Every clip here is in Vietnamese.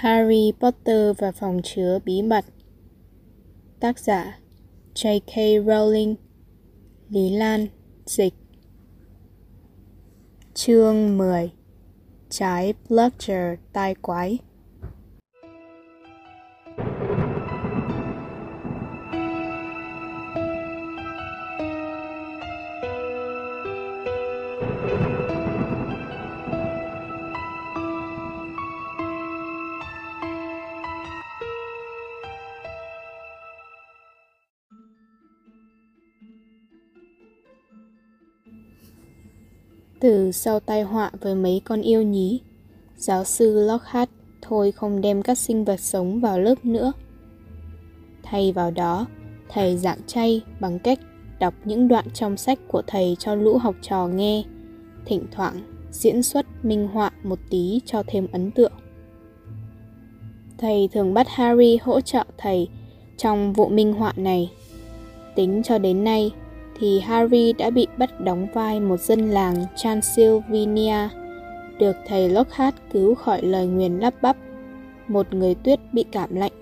Harry Potter và phòng chứa bí mật. Tác giả J.K. Rowling. Lý Lan, Dịch. Chương 10 Trái Bludger tai quái. Từ sau tai họa với mấy con yêu nhí, giáo sư Lockhart thôi không đem các sinh vật sống vào lớp nữa. Thay vào đó, thầy giảng chay bằng cách đọc những đoạn trong sách của thầy cho lũ học trò nghe, thỉnh thoảng diễn xuất minh họa một tí cho thêm ấn tượng. Thầy thường bắt Harry hỗ trợ thầy trong vụ minh họa này. Tính cho đến nay, thì Harry đã bị bắt đóng vai một dân làng Transylvania, được thầy Lockhart cứu khỏi lời nguyền lắp bắp, một người tuyết bị cảm lạnh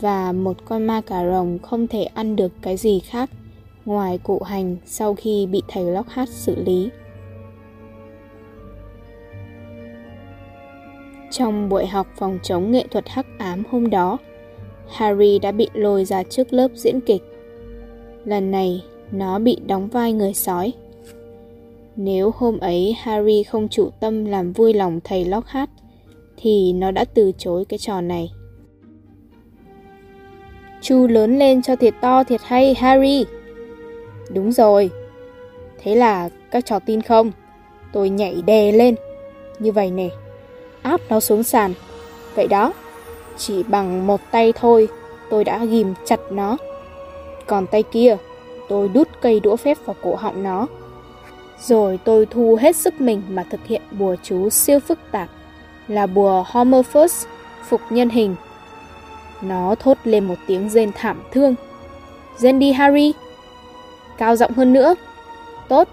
và một con ma cà rồng không thể ăn được cái gì khác ngoài cụ hành sau khi bị thầy Lockhart xử lý. Trong buổi học phòng chống nghệ thuật hắc ám hôm đó, Harry đã bị lôi ra trước lớp diễn kịch. Lần này, nó bị đóng vai người sói. Nếu hôm ấy Harry không chủ tâm làm vui lòng thầy Lockhart, thì nó đã từ chối cái trò này. Chu lớn lên cho thiệt to thiệt hay Harry. Đúng rồi. Thế là các trò tin không? Tôi nhảy đè lên. Như vậy nè. Áp nó xuống sàn. Vậy đó. Chỉ bằng một tay thôi tôi đã ghim chặt nó. Còn tay kia tôi đút cây đũa phép vào cổ họng nó. Rồi tôi thu hết sức mình mà thực hiện bùa chú siêu phức tạp là bùa Homophus phục nhân hình. Nó thốt lên một tiếng rên thảm thương. Rên đi Harry. Cao giọng hơn nữa. Tốt.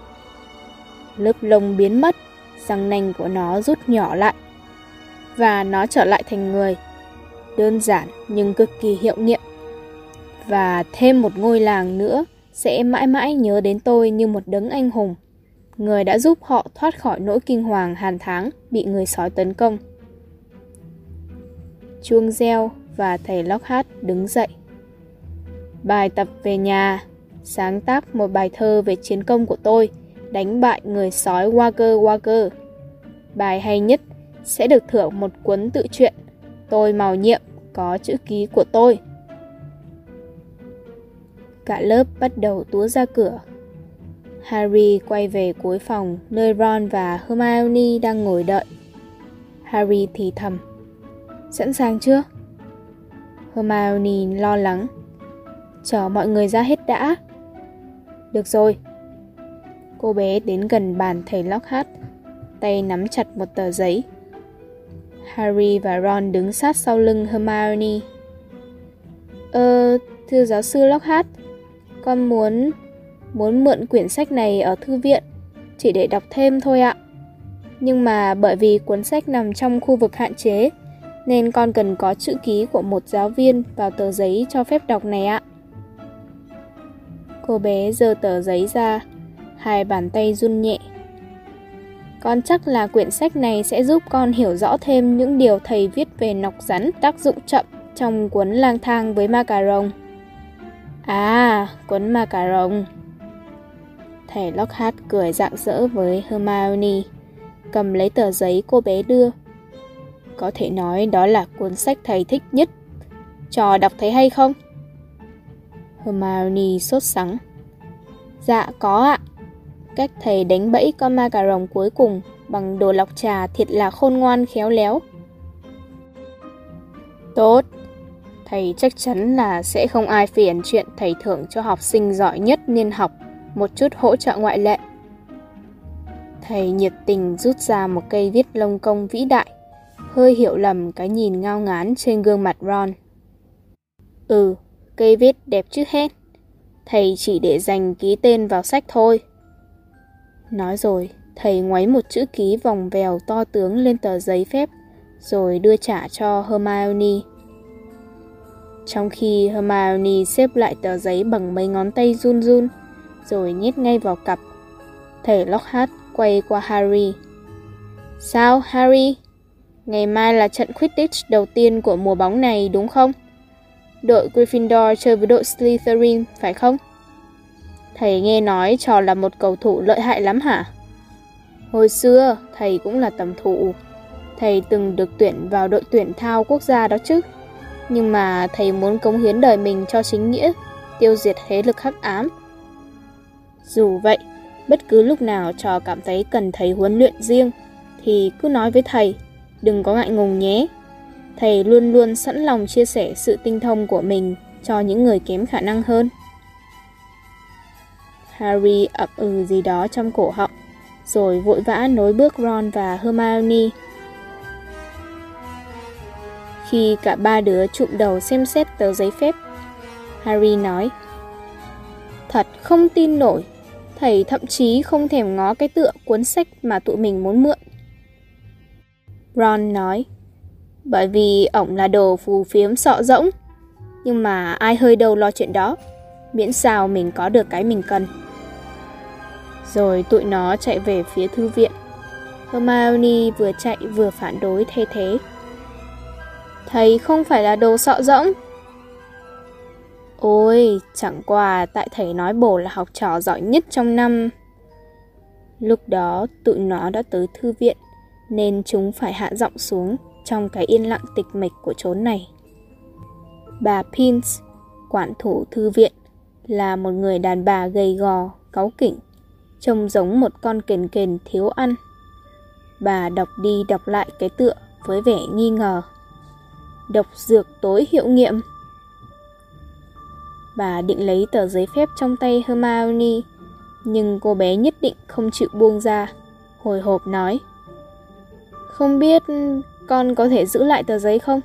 Lớp lông biến mất, răng nanh của nó rút nhỏ lại. Và nó trở lại thành người. Đơn giản nhưng cực kỳ hiệu nghiệm. Và thêm một ngôi làng nữa sẽ mãi mãi nhớ đến tôi như một đấng anh hùng, người đã giúp họ thoát khỏi nỗi kinh hoàng hàn tháng bị người sói tấn công. Chuông reo và thầy Lockhart đứng dậy. Bài tập về nhà, sáng tác một bài thơ về chiến công của tôi, đánh bại người sói Walker Walker. Bài hay nhất sẽ được thưởng một cuốn tự truyện, tôi màu nhiệm, có chữ ký của tôi. Cả lớp bắt đầu túa ra cửa. Harry quay về cuối phòng nơi Ron và Hermione đang ngồi đợi. Harry thì thầm. Sẵn sàng chưa? Hermione lo lắng. Chờ mọi người ra hết đã. Được rồi. Cô bé đến gần bàn thầy Lockhart, tay nắm chặt một tờ giấy. Harry và Ron đứng sát sau lưng Hermione. Ờ, thưa giáo sư Lockhart, con muốn muốn mượn quyển sách này ở thư viện chỉ để đọc thêm thôi ạ. Nhưng mà bởi vì cuốn sách nằm trong khu vực hạn chế nên con cần có chữ ký của một giáo viên vào tờ giấy cho phép đọc này ạ. Cô bé giơ tờ giấy ra, hai bàn tay run nhẹ. Con chắc là quyển sách này sẽ giúp con hiểu rõ thêm những điều thầy viết về nọc rắn tác dụng chậm trong cuốn lang thang với ma cà rồng. À, cuốn mà cà rồng. Thầy Lockhart cười rạng rỡ với Hermione, cầm lấy tờ giấy cô bé đưa. Có thể nói đó là cuốn sách thầy thích nhất. Trò đọc thấy hay không? Hermione sốt sắng. Dạ có ạ. Cách thầy đánh bẫy con ma cà rồng cuối cùng bằng đồ lọc trà thiệt là khôn ngoan khéo léo. Tốt, thầy chắc chắn là sẽ không ai phiền chuyện thầy thưởng cho học sinh giỏi nhất niên học một chút hỗ trợ ngoại lệ. Thầy nhiệt tình rút ra một cây viết lông công vĩ đại, hơi hiểu lầm cái nhìn ngao ngán trên gương mặt Ron. Ừ, cây viết đẹp chứ hết. Thầy chỉ để dành ký tên vào sách thôi. Nói rồi, thầy ngoáy một chữ ký vòng vèo to tướng lên tờ giấy phép, rồi đưa trả cho Hermione. Trong khi Hermione xếp lại tờ giấy bằng mấy ngón tay run run, rồi nhét ngay vào cặp, thầy Lockhart quay qua Harry. Sao, Harry? Ngày mai là trận Quidditch đầu tiên của mùa bóng này đúng không? Đội Gryffindor chơi với đội Slytherin, phải không? Thầy nghe nói trò là một cầu thủ lợi hại lắm hả? Hồi xưa, thầy cũng là tầm thủ. Thầy từng được tuyển vào đội tuyển thao quốc gia đó chứ. Nhưng mà thầy muốn cống hiến đời mình cho chính nghĩa, tiêu diệt thế lực hắc ám. Dù vậy, bất cứ lúc nào trò cảm thấy cần thầy huấn luyện riêng, thì cứ nói với thầy, đừng có ngại ngùng nhé. Thầy luôn luôn sẵn lòng chia sẻ sự tinh thông của mình cho những người kém khả năng hơn. Harry ậm ừ gì đó trong cổ họng, rồi vội vã nối bước Ron và Hermione. Khi cả ba đứa trụm đầu xem xét tờ giấy phép, Harry nói Thật không tin nổi, thầy thậm chí không thèm ngó cái tựa cuốn sách mà tụi mình muốn mượn. Ron nói Bởi vì ổng là đồ phù phiếm sọ rỗng, nhưng mà ai hơi đâu lo chuyện đó, miễn sao mình có được cái mình cần. Rồi tụi nó chạy về phía thư viện. Hermione vừa chạy vừa phản đối thay thế. Thầy không phải là đồ sọ rỗng. Ôi, chẳng qua tại thầy nói bổ là học trò giỏi nhất trong năm. Lúc đó tụi nó đã tới thư viện, nên chúng phải hạ giọng xuống trong cái yên lặng tịch mịch của chốn này. Bà Pins, quản thủ thư viện, là một người đàn bà gầy gò, cáu kỉnh trông giống một con kền kền thiếu ăn. Bà đọc đi đọc lại cái tựa với vẻ nghi ngờ. Độc dược tối hiệu nghiệm. Bà định lấy tờ giấy phép trong tay Hermione, nhưng cô bé nhất định không chịu buông ra, hồi hộp nói. Không biết con có thể giữ lại tờ giấy không?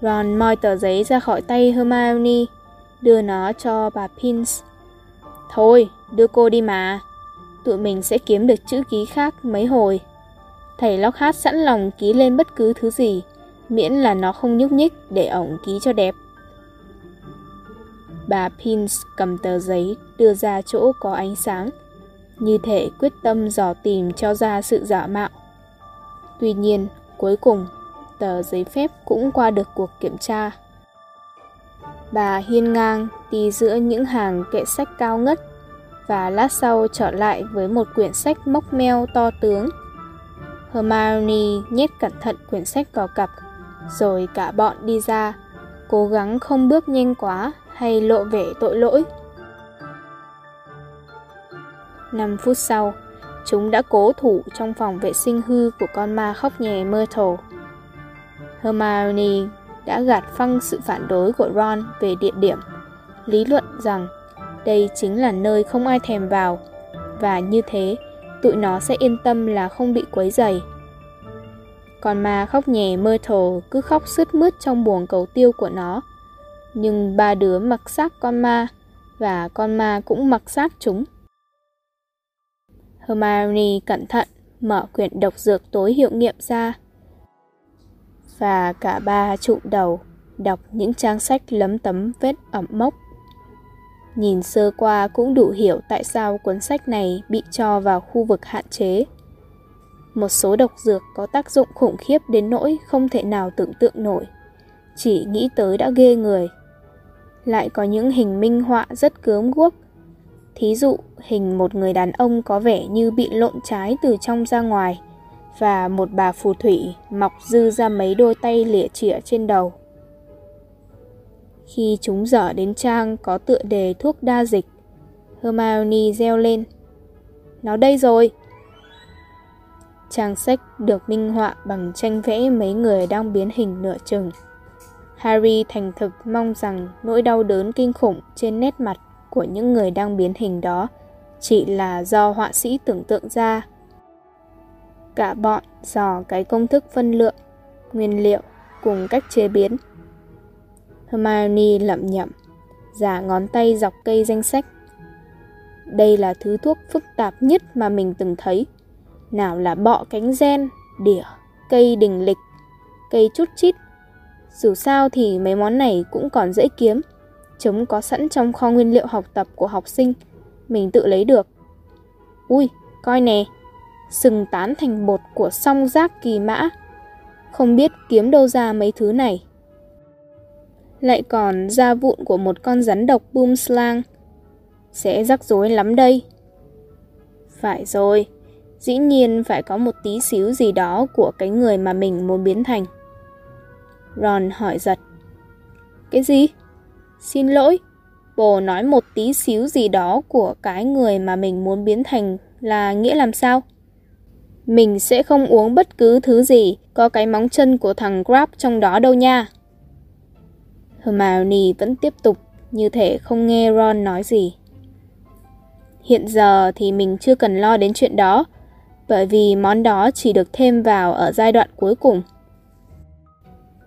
Ron moi tờ giấy ra khỏi tay Hermione, đưa nó cho bà Pins. Thôi, đưa cô đi mà. Tụi mình sẽ kiếm được chữ ký khác mấy hồi. Thầy Lockhart sẵn lòng ký lên bất cứ thứ gì, miễn là nó không nhúc nhích để ổng ký cho đẹp. Bà Pins cầm tờ giấy đưa ra chỗ có ánh sáng, như thể quyết tâm dò tìm cho ra sự giả mạo. Tuy nhiên, cuối cùng, tờ giấy phép cũng qua được cuộc kiểm tra. Bà hiên ngang đi giữa những hàng kệ sách cao ngất và lát sau trở lại với một quyển sách mốc meo to tướng. Hermione nhét cẩn thận quyển sách vào cặp, rồi cả bọn đi ra, cố gắng không bước nhanh quá hay lộ vẻ tội lỗi. 5 phút sau, chúng đã cố thủ trong phòng vệ sinh hư của con ma khóc nhè Myrtle. Hermione đã gạt phăng sự phản đối của Ron về địa điểm, lý luận rằng đây chính là nơi không ai thèm vào, và như thế, tụi nó sẽ yên tâm là không bị quấy rầy. Còn ma khóc nhè Myrtle cứ khóc sướt mướt trong buồng cầu tiêu của nó. Nhưng ba đứa mặc xác con ma, và con ma cũng mặc xác chúng. Hermione cẩn thận mở quyển độc dược tối hiệu nghiệm ra và cả ba trụ đầu đọc những trang sách lấm tấm vết ẩm mốc. Nhìn sơ qua cũng đủ hiểu tại sao cuốn sách này bị cho vào khu vực hạn chế. Một số độc dược có tác dụng khủng khiếp đến nỗi không thể nào tưởng tượng nổi. Chỉ nghĩ tới đã ghê người. Lại có những hình minh họa rất cướm guốc. Thí dụ, hình một người đàn ông có vẻ như bị lộn trái từ trong ra ngoài – và một bà phù thủy mọc dư ra mấy đôi tay lịa chĩa trên đầu. Khi chúng dở đến trang có tựa đề thuốc đa dịch, Hermione reo lên. Nó đây rồi! Trang sách được minh họa bằng tranh vẽ mấy người đang biến hình nửa chừng. Harry thành thực mong rằng nỗi đau đớn kinh khủng trên nét mặt của những người đang biến hình đó chỉ là do họa sĩ tưởng tượng ra cả bọn dò cái công thức phân lượng, nguyên liệu cùng cách chế biến. Hermione lẩm nhẩm, giả ngón tay dọc cây danh sách. Đây là thứ thuốc phức tạp nhất mà mình từng thấy. Nào là bọ cánh gen, đỉa, cây đình lịch, cây chút chít. Dù sao thì mấy món này cũng còn dễ kiếm. Chúng có sẵn trong kho nguyên liệu học tập của học sinh. Mình tự lấy được. Ui, coi nè. Sừng tán thành bột của song giác kỳ mã. Không biết kiếm đâu ra mấy thứ này. Lại còn da vụn của một con rắn độc boomslang. Sẽ rắc rối lắm đây. Phải rồi, dĩ nhiên phải có một tí xíu gì đó của cái người mà mình muốn biến thành. Ron hỏi giật. Cái gì? Xin lỗi, bồ nói một tí xíu gì đó của cái người mà mình muốn biến thành là nghĩa làm sao? Mình sẽ không uống bất cứ thứ gì có cái móng chân của thằng Grab trong đó đâu nha. Hermione vẫn tiếp tục như thể không nghe Ron nói gì. Hiện giờ thì mình chưa cần lo đến chuyện đó, bởi vì món đó chỉ được thêm vào ở giai đoạn cuối cùng.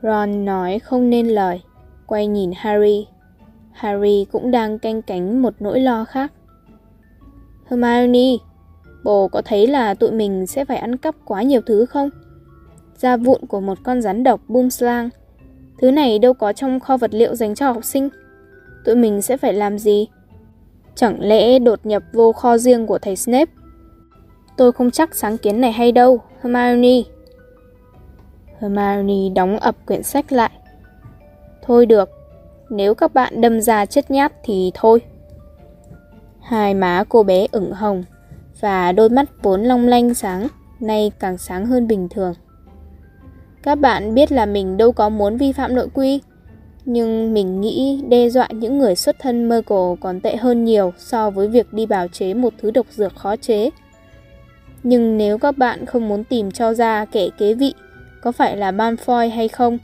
Ron nói không nên lời, quay nhìn Harry. Harry cũng đang canh cánh một nỗi lo khác. Hermione, bồ có thấy là tụi mình sẽ phải ăn cắp quá nhiều thứ không? Da vụn của một con rắn độc boomslang. Thứ này đâu có trong kho vật liệu dành cho học sinh. Tụi mình sẽ phải làm gì? Chẳng lẽ đột nhập vô kho riêng của thầy Snape? Tôi không chắc sáng kiến này hay đâu, Hermione. Hermione đóng ập quyển sách lại. Thôi được, nếu các bạn đâm ra chết nhát thì thôi. Hai má cô bé ửng hồng và đôi mắt vốn long lanh sáng, nay càng sáng hơn bình thường. Các bạn biết là mình đâu có muốn vi phạm nội quy, nhưng mình nghĩ đe dọa những người xuất thân mơ cổ còn tệ hơn nhiều so với việc đi bào chế một thứ độc dược khó chế. Nhưng nếu các bạn không muốn tìm cho ra kẻ kế vị có phải là Malfoy hay không,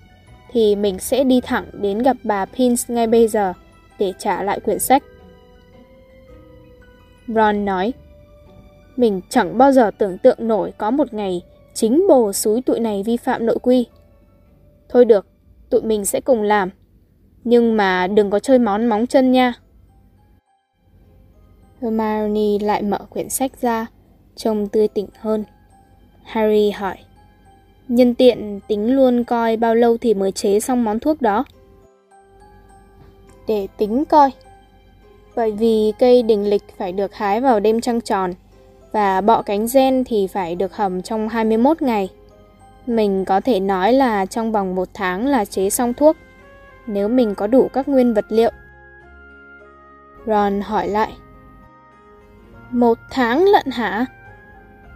thì mình sẽ đi thẳng đến gặp bà Pins ngay bây giờ để trả lại quyển sách. Ron nói, mình chẳng bao giờ tưởng tượng nổi có một ngày chính bồ xúi tụi này vi phạm nội quy. Thôi được, tụi mình sẽ cùng làm. Nhưng mà đừng có chơi món móng chân nha. Hermione lại mở quyển sách ra, trông tươi tỉnh hơn. Harry hỏi. Nhân tiện tính luôn coi bao lâu thì mới chế xong món thuốc đó. Để tính coi. Bởi vì cây đình lịch phải được hái vào đêm trăng tròn và bọ cánh gen thì phải được hầm trong 21 ngày. Mình có thể nói là trong vòng một tháng là chế xong thuốc, nếu mình có đủ các nguyên vật liệu. Ron hỏi lại. Một tháng lận hả?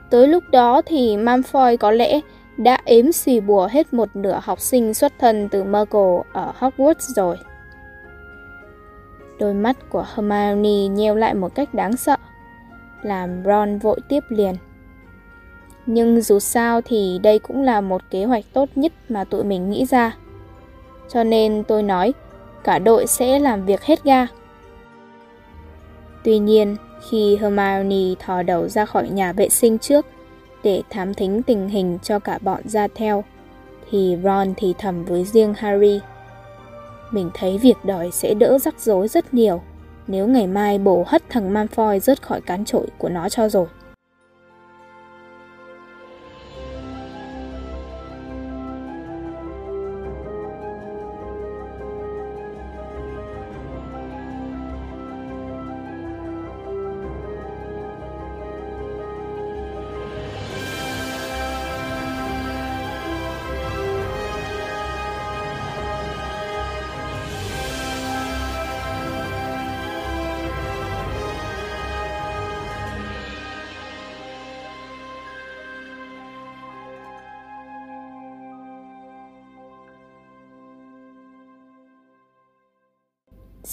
Tới lúc đó thì Malfoy có lẽ đã ếm xì bùa hết một nửa học sinh xuất thân từ Muggle ở Hogwarts rồi. Đôi mắt của Hermione nheo lại một cách đáng sợ, làm Ron vội tiếp liền. Nhưng dù sao thì đây cũng là một kế hoạch tốt nhất mà tụi mình nghĩ ra. Cho nên tôi nói, cả đội sẽ làm việc hết ga. Tuy nhiên, khi Hermione thò đầu ra khỏi nhà vệ sinh trước, để thám thính tình hình cho cả bọn ra theo, thì Ron thì thầm với riêng Harry. Mình thấy việc đòi sẽ đỡ rắc rối rất nhiều nếu ngày mai bổ hất thằng Malfoy rớt khỏi cán trội của nó cho rồi.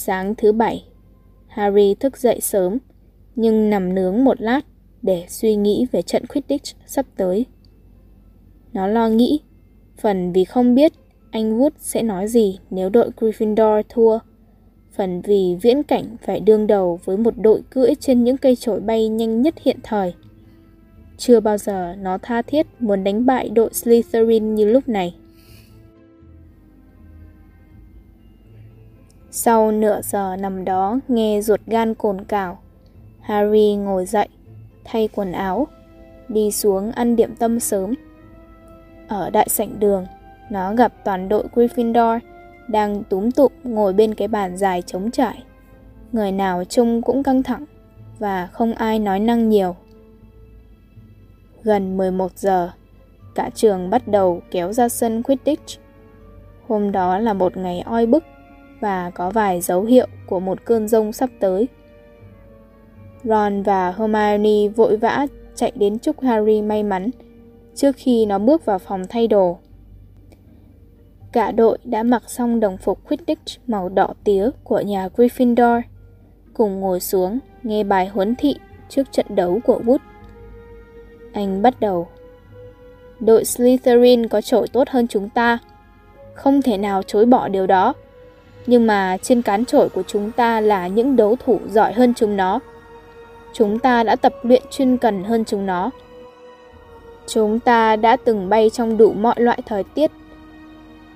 Sáng thứ bảy, Harry thức dậy sớm, nhưng nằm nướng một lát để suy nghĩ về trận Quidditch sắp tới. Nó lo nghĩ, phần vì không biết anh Wood sẽ nói gì nếu đội Gryffindor thua, phần vì viễn cảnh phải đương đầu với một đội cưỡi trên những cây chổi bay nhanh nhất hiện thời. Chưa bao giờ nó tha thiết muốn đánh bại đội Slytherin như lúc này. Sau nửa giờ nằm đó nghe ruột gan cồn cào, Harry ngồi dậy, thay quần áo, đi xuống ăn điểm tâm sớm. Ở đại sảnh đường, nó gặp toàn đội Gryffindor đang túm tụm ngồi bên cái bàn dài trống trải. Người nào trông cũng căng thẳng và không ai nói năng nhiều. Gần 11 giờ, cả trường bắt đầu kéo ra sân Quidditch. Hôm đó là một ngày oi bức và có vài dấu hiệu của một cơn rông sắp tới. Ron và Hermione vội vã chạy đến chúc Harry may mắn trước khi nó bước vào phòng thay đồ. Cả đội đã mặc xong đồng phục Quidditch màu đỏ tía của nhà Gryffindor, cùng ngồi xuống nghe bài huấn thị trước trận đấu của Wood. Anh bắt đầu. Đội Slytherin có trội tốt hơn chúng ta. Không thể nào chối bỏ điều đó. Nhưng mà trên cán trổi của chúng ta là những đấu thủ giỏi hơn chúng nó. Chúng ta đã tập luyện chuyên cần hơn chúng nó. Chúng ta đã từng bay trong đủ mọi loại thời tiết.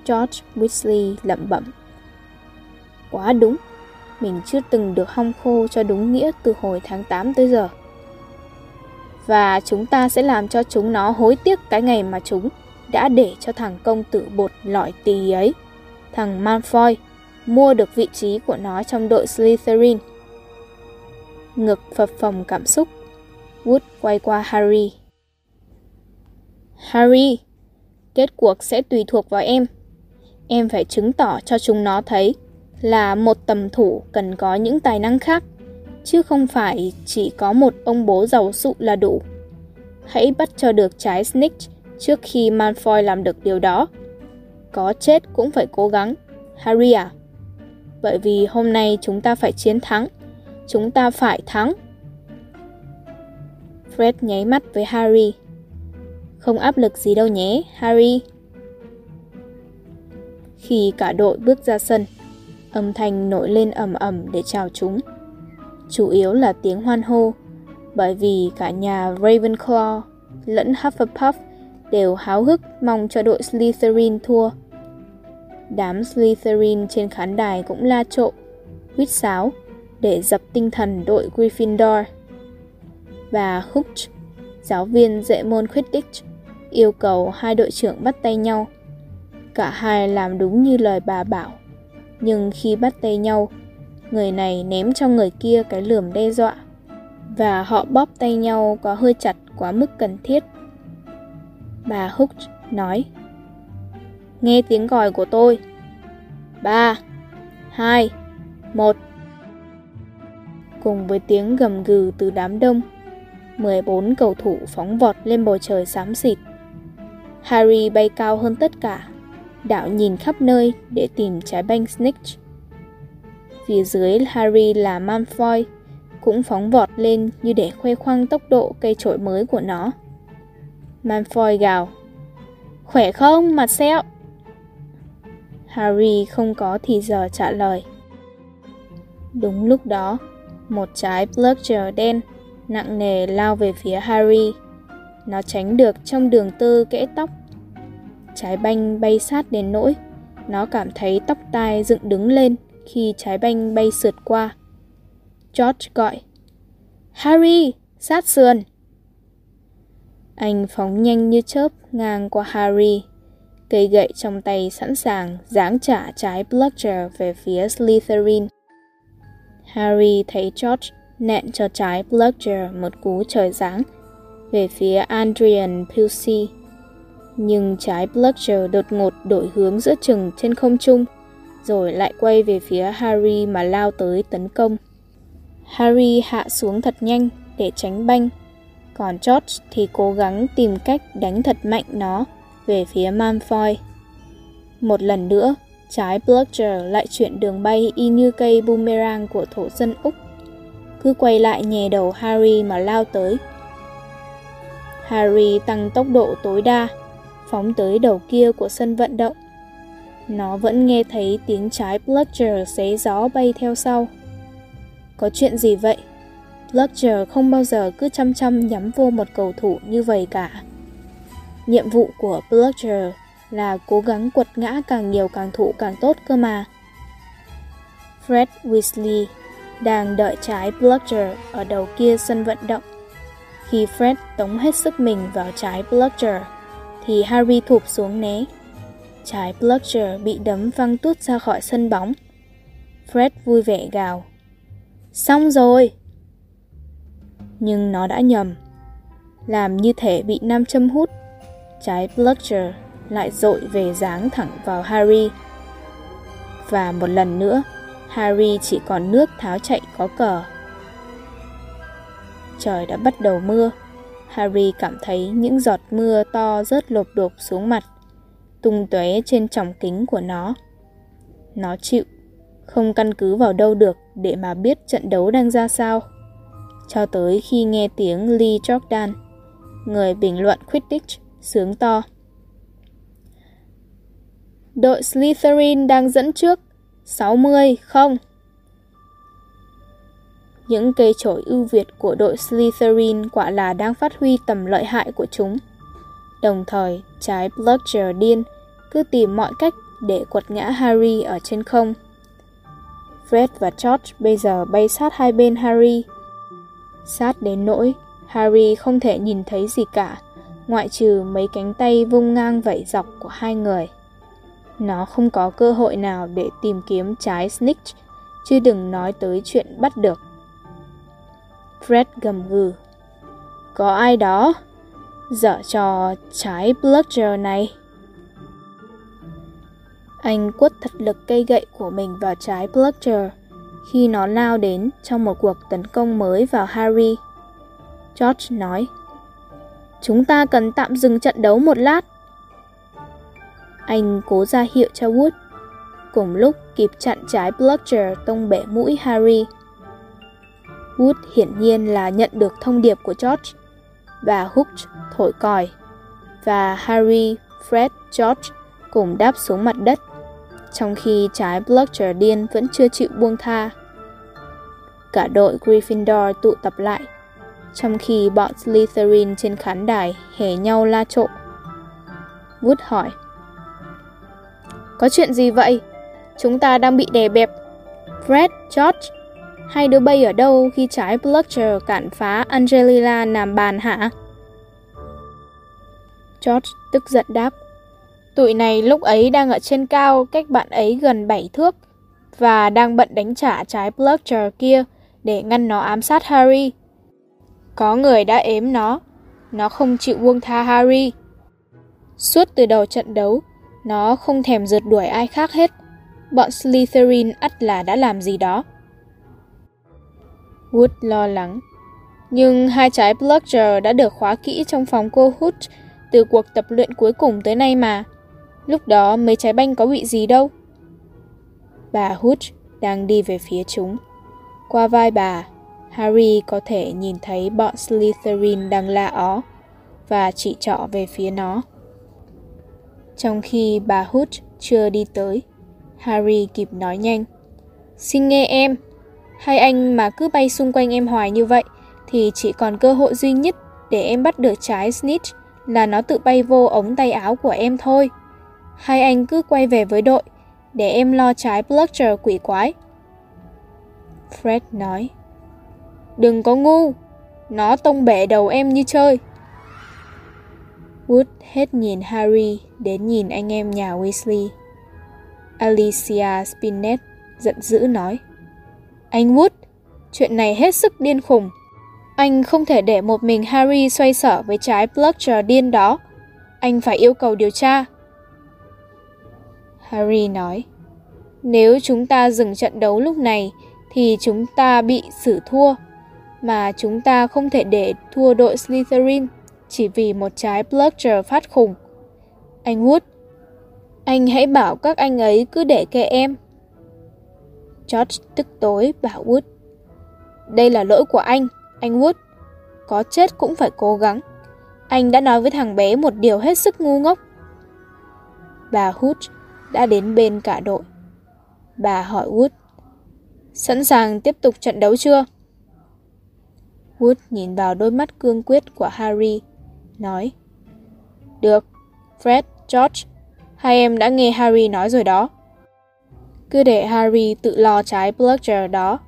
George Weasley lẩm bẩm. Quá đúng, mình chưa từng được hong khô cho đúng nghĩa từ hồi tháng 8 tới giờ. Và chúng ta sẽ làm cho chúng nó hối tiếc cái ngày mà chúng đã để cho thằng công tử bột lõi tì ấy, thằng Malfoy, mua được vị trí của nó trong đội Slytherin. Ngực phập phồng cảm xúc, Wood quay qua Harry. Harry, kết cuộc sẽ tùy thuộc vào em. Em phải chứng tỏ cho chúng nó thấy là một tầm thủ cần có những tài năng khác, chứ không phải chỉ có một ông bố giàu sụ là đủ. Hãy bắt cho được trái Snitch trước khi Malfoy làm được điều đó. Có chết cũng phải cố gắng, Harry à. Bởi vì hôm nay chúng ta phải chiến thắng. Chúng ta phải thắng. Fred nháy mắt với Harry. Không áp lực gì đâu nhé, Harry. Khi cả đội bước ra sân, âm thanh nổi lên ầm ầm để chào chúng. Chủ yếu là tiếng hoan hô, bởi vì cả nhà Ravenclaw lẫn Hufflepuff đều háo hức mong cho đội Slytherin thua. Đám Slytherin trên khán đài cũng la trộn, huýt sáo để dập tinh thần đội Gryffindor. Và Hooch, giáo viên dạy môn Quidditch, yêu cầu hai đội trưởng bắt tay nhau. Cả hai làm đúng như lời bà bảo. Nhưng khi bắt tay nhau, người này ném cho người kia cái lườm đe dọa. Và họ bóp tay nhau có hơi chặt quá mức cần thiết. Bà Hooch nói Nghe tiếng gọi của tôi. ba hai một Cùng với tiếng gầm gừ từ đám đông, 14 cầu thủ phóng vọt lên bầu trời xám xịt. Harry bay cao hơn tất cả, đảo nhìn khắp nơi để tìm trái banh Snitch. Phía dưới Harry là Malfoy, cũng phóng vọt lên như để khoe khoang tốc độ cây trội mới của nó. Malfoy gào. Khỏe không, mặt sẹo? Harry không có thì giờ trả lời. Đúng lúc đó, một trái Bludger đen nặng nề lao về phía Harry. Nó tránh được trong đường tư kẽ tóc. Trái banh bay sát đến nỗi, nó cảm thấy tóc tai dựng đứng lên khi trái banh bay sượt qua. George gọi. Harry, sát sườn. Anh phóng nhanh như chớp ngang qua Harry. Cây gậy trong tay sẵn sàng giáng trả trái Bludger về phía Slytherin. Harry thấy George nện cho trái Bludger một cú trời giáng về phía Andrian Pusey. Nhưng trái Bludger đột ngột đổi hướng giữa chừng trên không trung, rồi lại quay về phía Harry mà lao tới tấn công. Harry hạ xuống thật nhanh để tránh banh, còn George thì cố gắng tìm cách đánh thật mạnh nó về phía Malfoy. Một lần nữa, trái Bludger lại chuyển đường bay y như cây boomerang của thổ dân Úc. Cứ quay lại nhè đầu Harry mà lao tới. Harry tăng tốc độ tối đa, phóng tới đầu kia của sân vận động. Nó vẫn nghe thấy tiếng trái Bludger xé gió bay theo sau. Có chuyện gì vậy? Bludger không bao giờ cứ chăm chăm nhắm vô một cầu thủ như vậy cả. Nhiệm vụ của Bludger là cố gắng quật ngã càng nhiều càng thụ càng tốt cơ mà. Fred Weasley đang đợi trái Bludger ở đầu kia sân vận động. Khi Fred tống hết sức mình vào trái Bludger, thì Harry thụp xuống né. Trái Bludger bị đấm văng tút ra khỏi sân bóng. Fred vui vẻ gào. Xong rồi! Nhưng nó đã nhầm. Làm như thể bị nam châm hút, trái Bludger lại dội về dáng thẳng vào Harry. Và một lần nữa, Harry chỉ còn nước tháo chạy có cờ. Trời đã bắt đầu mưa. Harry cảm thấy những giọt mưa to rớt lộp đột xuống mặt, tung tóe trên tròng kính của nó. Nó chịu, không căn cứ vào đâu được để mà biết trận đấu đang ra sao. Cho tới khi nghe tiếng Lee Jordan, người bình luận Quidditch, sướng to. Đội Slytherin đang dẫn trước 60 không. Những cây chổi ưu việt của đội Slytherin quả là đang phát huy tầm lợi hại của chúng. Đồng thời, trái Bludger điên cứ tìm mọi cách để quật ngã Harry ở trên không. Fred và George bây giờ bay sát hai bên Harry. Sát đến nỗi Harry không thể nhìn thấy gì cả, ngoại trừ mấy cánh tay vung ngang vẩy dọc của hai người. Nó không có cơ hội nào để tìm kiếm trái snitch, chứ đừng nói tới chuyện bắt được. Fred gầm gừ. Có ai đó dở cho trái Bludger này. Anh quất thật lực cây gậy của mình vào trái Bludger khi nó lao đến trong một cuộc tấn công mới vào Harry. George nói, Chúng ta cần tạm dừng trận đấu một lát. Anh cố ra hiệu cho Wood, cùng lúc kịp chặn trái Bludger tông bể mũi Harry. Wood hiển nhiên là nhận được thông điệp của George và Hooch thổi còi và Harry, Fred, George cùng đáp xuống mặt đất trong khi trái Bludger điên vẫn chưa chịu buông tha. Cả đội Gryffindor tụ tập lại trong khi bọn Slytherin trên khán đài hẻ nhau la trộn. Wood hỏi Có chuyện gì vậy? Chúng ta đang bị đè bẹp. Fred, George, hai đứa bay ở đâu khi trái Bludger cản phá Angelina làm bàn hả? George tức giận đáp. Tụi này lúc ấy đang ở trên cao cách bạn ấy gần 7 thước và đang bận đánh trả trái Bludger kia để ngăn nó ám sát Harry. Có người đã ếm nó, nó không chịu buông tha Harry. Suốt từ đầu trận đấu, nó không thèm rượt đuổi ai khác hết. Bọn Slytherin ắt là đã làm gì đó. Wood lo lắng. Nhưng hai trái Bludger đã được khóa kỹ trong phòng cô Hút từ cuộc tập luyện cuối cùng tới nay mà. Lúc đó mấy trái banh có bị gì đâu. Bà Hút đang đi về phía chúng. Qua vai bà, Harry có thể nhìn thấy bọn Slytherin đang la ó và chỉ trỏ về phía nó. Trong khi bà Hút chưa đi tới, Harry kịp nói nhanh. Xin nghe em, hai anh mà cứ bay xung quanh em hoài như vậy thì chỉ còn cơ hội duy nhất để em bắt được trái Snitch là nó tự bay vô ống tay áo của em thôi. Hai anh cứ quay về với đội để em lo trái Bludger quỷ quái. Fred nói. Đừng có ngu, nó tông bể đầu em như chơi. Wood hết nhìn Harry đến nhìn anh em nhà Weasley. Alicia Spinnet giận dữ nói. Anh Wood, chuyện này hết sức điên khùng. Anh không thể để một mình Harry xoay sở với trái Bludger điên đó. Anh phải yêu cầu điều tra. Harry nói. Nếu chúng ta dừng trận đấu lúc này thì chúng ta bị xử thua. Mà chúng ta không thể để thua đội Slytherin chỉ vì một trái Bludger phát khủng. Anh Wood, anh hãy bảo các anh ấy cứ để kệ em. George tức tối bảo Wood. Đây là lỗi của anh, anh Wood. Có chết cũng phải cố gắng. Anh đã nói với thằng bé một điều hết sức ngu ngốc. Bà Hood đã đến bên cả đội. Bà hỏi Wood. Sẵn sàng tiếp tục trận đấu chưa? Wood nhìn vào đôi mắt cương quyết của Harry, nói. Được, Fred, George, hai em đã nghe Harry nói rồi đó. Cứ để Harry tự lo trái Bludger đó.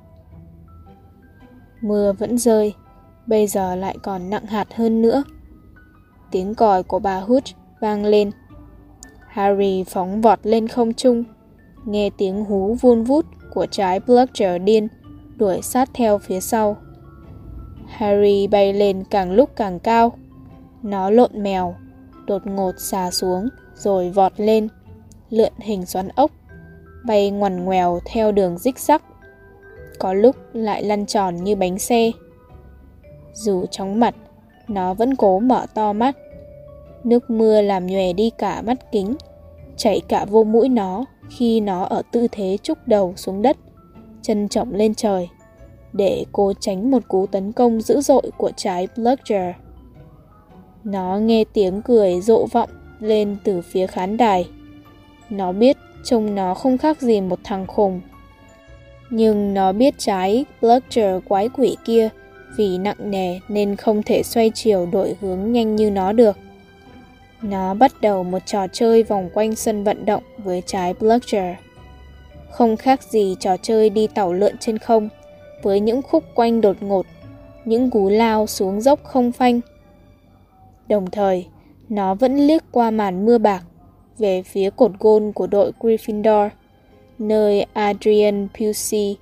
Mưa vẫn rơi, bây giờ lại còn nặng hạt hơn nữa. Tiếng còi của bà Hooch vang lên. Harry phóng vọt lên không trung, nghe tiếng hú vun vút của trái Bludger điên đuổi sát theo phía sau. Harry bay lên càng lúc càng cao. Nó lộn mèo, đột ngột xà xuống rồi vọt lên, lượn hình xoắn ốc, bay ngoằn ngoèo theo đường rích rắc. Có lúc lại lăn tròn như bánh xe. Dù chóng mặt, nó vẫn cố mở to mắt. Nước mưa làm nhòe đi cả mắt kính, chảy cả vô mũi nó khi nó ở tư thế trúc đầu xuống đất, chân trọng lên trời, để cô tránh một cú tấn công dữ dội của trái Bludger. Nó nghe tiếng cười rộ vọng lên từ phía khán đài. Nó biết trông nó không khác gì một thằng khùng. Nhưng nó biết trái Bludger quái quỷ kia vì nặng nề nên không thể xoay chiều đổi hướng nhanh như nó được. Nó bắt đầu một trò chơi vòng quanh sân vận động với trái Bludger. Không khác gì trò chơi đi tàu lượn trên không, với những khúc quanh đột ngột, những cú lao xuống dốc không phanh. Đồng thời, nó vẫn liếc qua màn mưa bạc về phía cột gôn của đội Gryffindor, nơi Adrian Pusey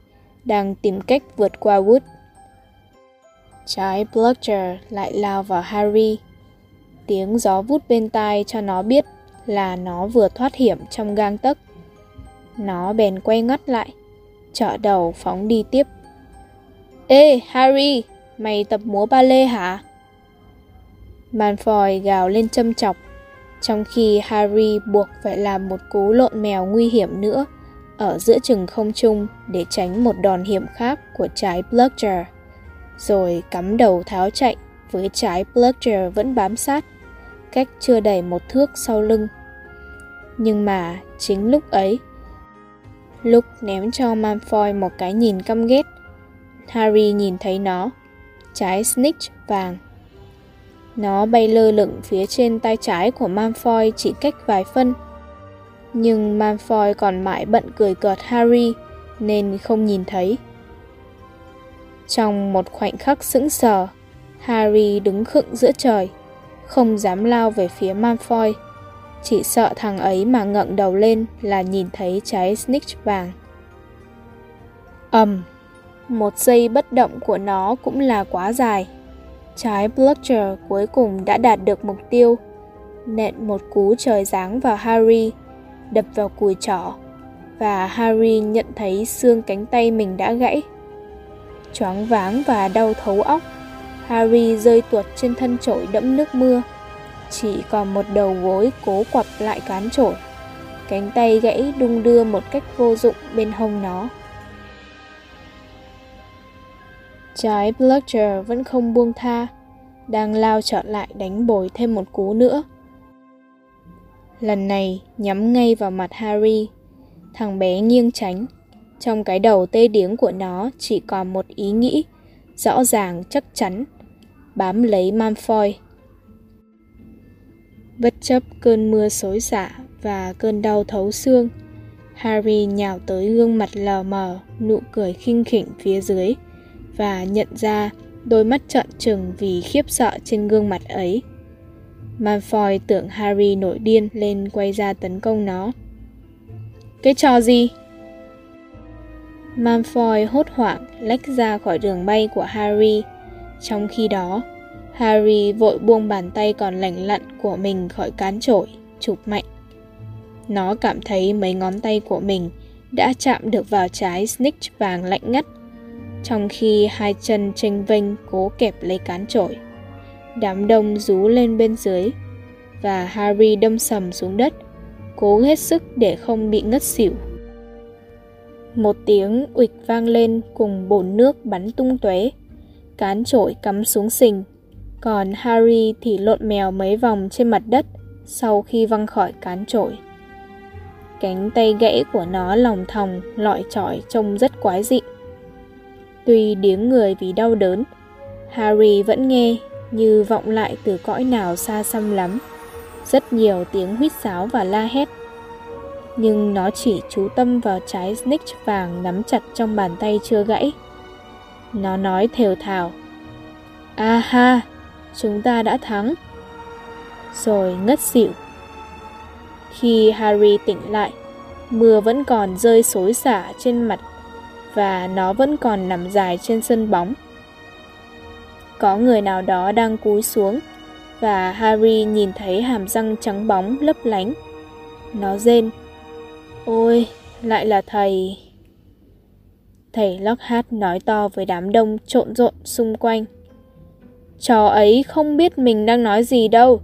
đang tìm cách vượt qua Wood. Trái Bludger lại lao vào Harry. Tiếng gió vút bên tai cho nó biết là nó vừa thoát hiểm trong gang tấc. Nó bèn quay ngắt lại, trở đầu phóng đi tiếp. Ê, Harry, mày tập múa ba lê hả? Malfoy gào lên châm chọc, trong khi Harry buộc phải làm một cú lộn mèo nguy hiểm nữa ở giữa chừng không trung để tránh một đòn hiểm khác của trái Bludger rồi cắm đầu tháo chạy với trái Bludger vẫn bám sát, cách chưa đầy một thước sau lưng. Nhưng mà chính lúc ấy, lúc ném cho Malfoy một cái nhìn căm ghét, Harry nhìn thấy nó, trái snitch vàng. Nó bay lơ lửng phía trên tay trái của Malfoy chỉ cách vài phân. Nhưng Malfoy còn mãi bận cười cợt Harry nên không nhìn thấy. Trong một khoảnh khắc sững sờ, Harry đứng khựng giữa trời, không dám lao về phía Malfoy. Chỉ sợ thằng ấy mà ngẩng đầu lên là nhìn thấy trái snitch vàng. ầm, một giây bất động của nó cũng là quá dài. Trái Blutcher cuối cùng đã đạt được mục tiêu, nện một cú trời giáng vào Harry, đập vào cùi trỏ, và Harry nhận thấy xương cánh tay mình đã gãy choáng váng và đau thấu óc. Harry rơi tuột trên thân chổi đẫm nước mưa. Chỉ còn một đầu gối cố quặp lại cán chổi. Cánh tay gãy đung đưa một cách vô dụng bên hông nó. Trái Bludger vẫn không buông tha, đang lao trở lại đánh bồi thêm một cú nữa. Lần này nhắm ngay vào mặt Harry, thằng bé nghiêng tránh, trong cái đầu tê điếng của nó chỉ còn một ý nghĩ, rõ ràng chắc chắn, bám lấy Malfoy. Bất chấp cơn mưa xối xả và cơn đau thấu xương, Harry nhào tới gương mặt lờ mờ, nụ cười khinh khỉnh phía dưới và nhận ra đôi mắt trợn trừng vì khiếp sợ trên gương mặt ấy. Malfoy tưởng Harry nổi điên lên quay ra tấn công nó. Cái trò gì? Malfoy hốt hoảng lách ra khỏi đường bay của Harry. Trong khi đó, Harry vội buông bàn tay còn lành lặn của mình khỏi cán chổi, chụp mạnh. Nó cảm thấy mấy ngón tay của mình đã chạm được vào trái snitch vàng lạnh ngắt, trong khi hai chân tranh vênh cố kẹp lấy cán chổi. Đám đông rú lên bên dưới, và Harry đâm sầm xuống đất, cố hết sức để không bị ngất xỉu. Một tiếng ụịch vang lên cùng bồn nước bắn tung tóe. Cán chổi cắm xuống sình, còn Harry thì lộn mèo mấy vòng trên mặt đất sau khi văng khỏi cán chổi. Cánh tay gãy của nó lòng thòng, lọi trọi trông rất quái dị. Tuy điếng người vì đau đớn, Harry vẫn nghe như vọng lại từ cõi nào xa xăm lắm. Rất nhiều tiếng huýt sáo và la hét nhưng nó chỉ chú tâm vào trái snitch vàng nắm chặt trong bàn tay chưa gãy. Nó nói thều thào. A ha, chúng ta đã thắng. Rồi ngất xỉu Khi Harry tỉnh lại, mưa vẫn còn rơi xối xả trên mặt và nó vẫn còn nằm dài trên sân bóng. Có người nào đó đang cúi xuống và Harry nhìn thấy hàm răng trắng bóng lấp lánh. Nó rên. Ôi, lại là thầy. Thầy Lockhart nói to với đám đông trộn rộn xung quanh. Trò ấy không biết mình đang nói gì đâu.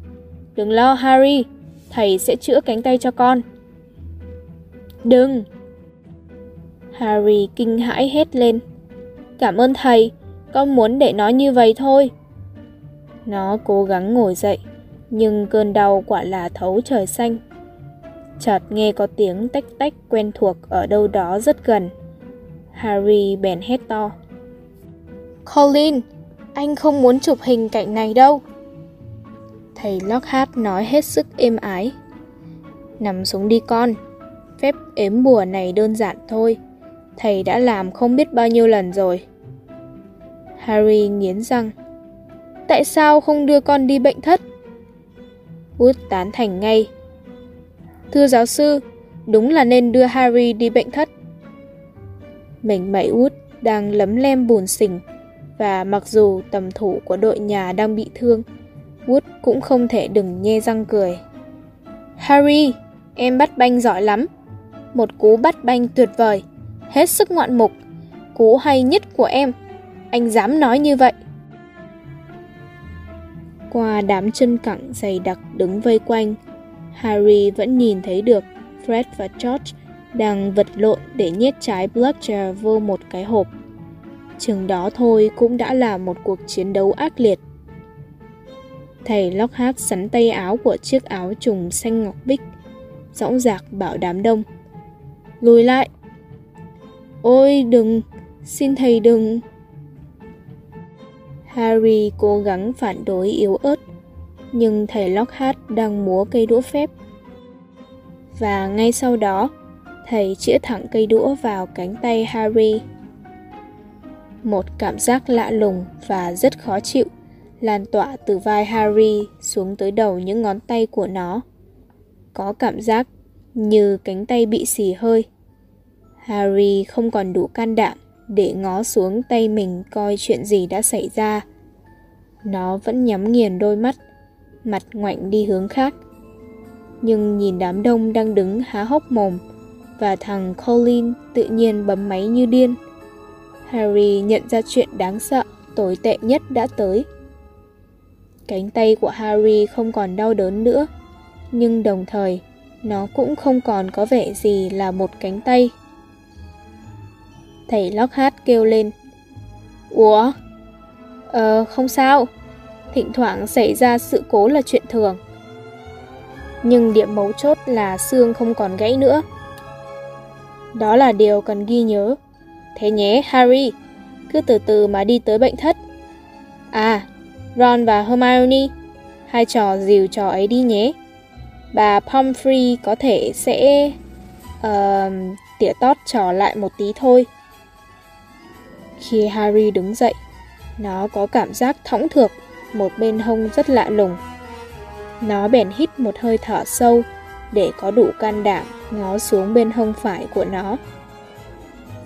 Đừng lo Harry, thầy sẽ chữa cánh tay cho con. Đừng! Harry kinh hãi hét lên. Cảm ơn thầy, con muốn để nó như vậy thôi. Nó cố gắng ngồi dậy, nhưng cơn đau quả là thấu trời xanh. Chợt nghe có tiếng tách tách quen thuộc ở đâu đó rất gần. Harry bèn hét to. Colin, anh không muốn chụp hình cảnh này đâu. Thầy Lockhart nói hết sức êm ái. Nằm xuống đi con, phép ếm bùa này đơn giản thôi. Thầy đã làm không biết bao nhiêu lần rồi. Harry nghiến răng. Tại sao không đưa con đi bệnh thất? Wood tán thành ngay. Thưa giáo sư, đúng là nên đưa Harry đi bệnh thất. Mình mẩy út đang lấm lem bùn xình và mặc dù tầm thủ của đội nhà đang bị thương, Wood cũng không thể đừng nhe răng cười. Harry, em bắt banh giỏi lắm. Một cú bắt banh tuyệt vời, hết sức ngoạn mục, cú hay nhất của em. Anh dám nói như vậy. Qua đám chân cẳng dày đặc đứng vây quanh, Harry vẫn nhìn thấy được Fred và George đang vật lộn để nhét trái Bludger vô một cái hộp. Chừng đó thôi cũng đã là một cuộc chiến đấu ác liệt. Thầy Lockhart sắn tay áo của chiếc áo trùng xanh ngọc bích, dõng dạc bảo đám đông. Lùi lại! Ôi đừng, xin thầy đừng! Harry cố gắng phản đối yếu ớt, nhưng thầy Lockhart đang múa cây đũa phép. Và ngay sau đó, thầy chĩa thẳng cây đũa vào cánh tay Harry. Một cảm giác lạ lùng và rất khó chịu lan tỏa từ vai Harry xuống tới đầu những ngón tay của nó. Có cảm giác như cánh tay bị xì hơi. Harry không còn đủ can đảm để ngó xuống tay mình coi chuyện gì đã xảy ra. Nó vẫn nhắm nghiền đôi mắt, mặt ngoảnh đi hướng khác. Nhưng nhìn đám đông đang đứng há hốc mồm và thằng Colin tự nhiên bấm máy như điên. Harry nhận ra chuyện đáng sợ, tồi tệ nhất đã tới. Cánh tay của Harry không còn đau đớn nữa, nhưng đồng thời nó cũng không còn có vẻ gì là một cánh tay. Thầy Lockhart kêu lên. Ủa? Ờ, không sao. Thỉnh thoảng xảy ra sự cố là chuyện thường. Nhưng điểm mấu chốt là xương không còn gãy nữa. Đó là điều cần ghi nhớ. Thế nhé, Harry, cứ từ từ mà đi tới bệnh thất. À, Ron và Hermione, hai trò dìu trò ấy đi nhé. Bà Pomfrey có thể sẽ uh, tỉa tót trò lại một tí thôi. Khi Harry đứng dậy, nó có cảm giác thõng thược một bên hông rất lạ lùng. Nó bèn hít một hơi thở sâu để có đủ can đảm ngó xuống bên hông phải của nó.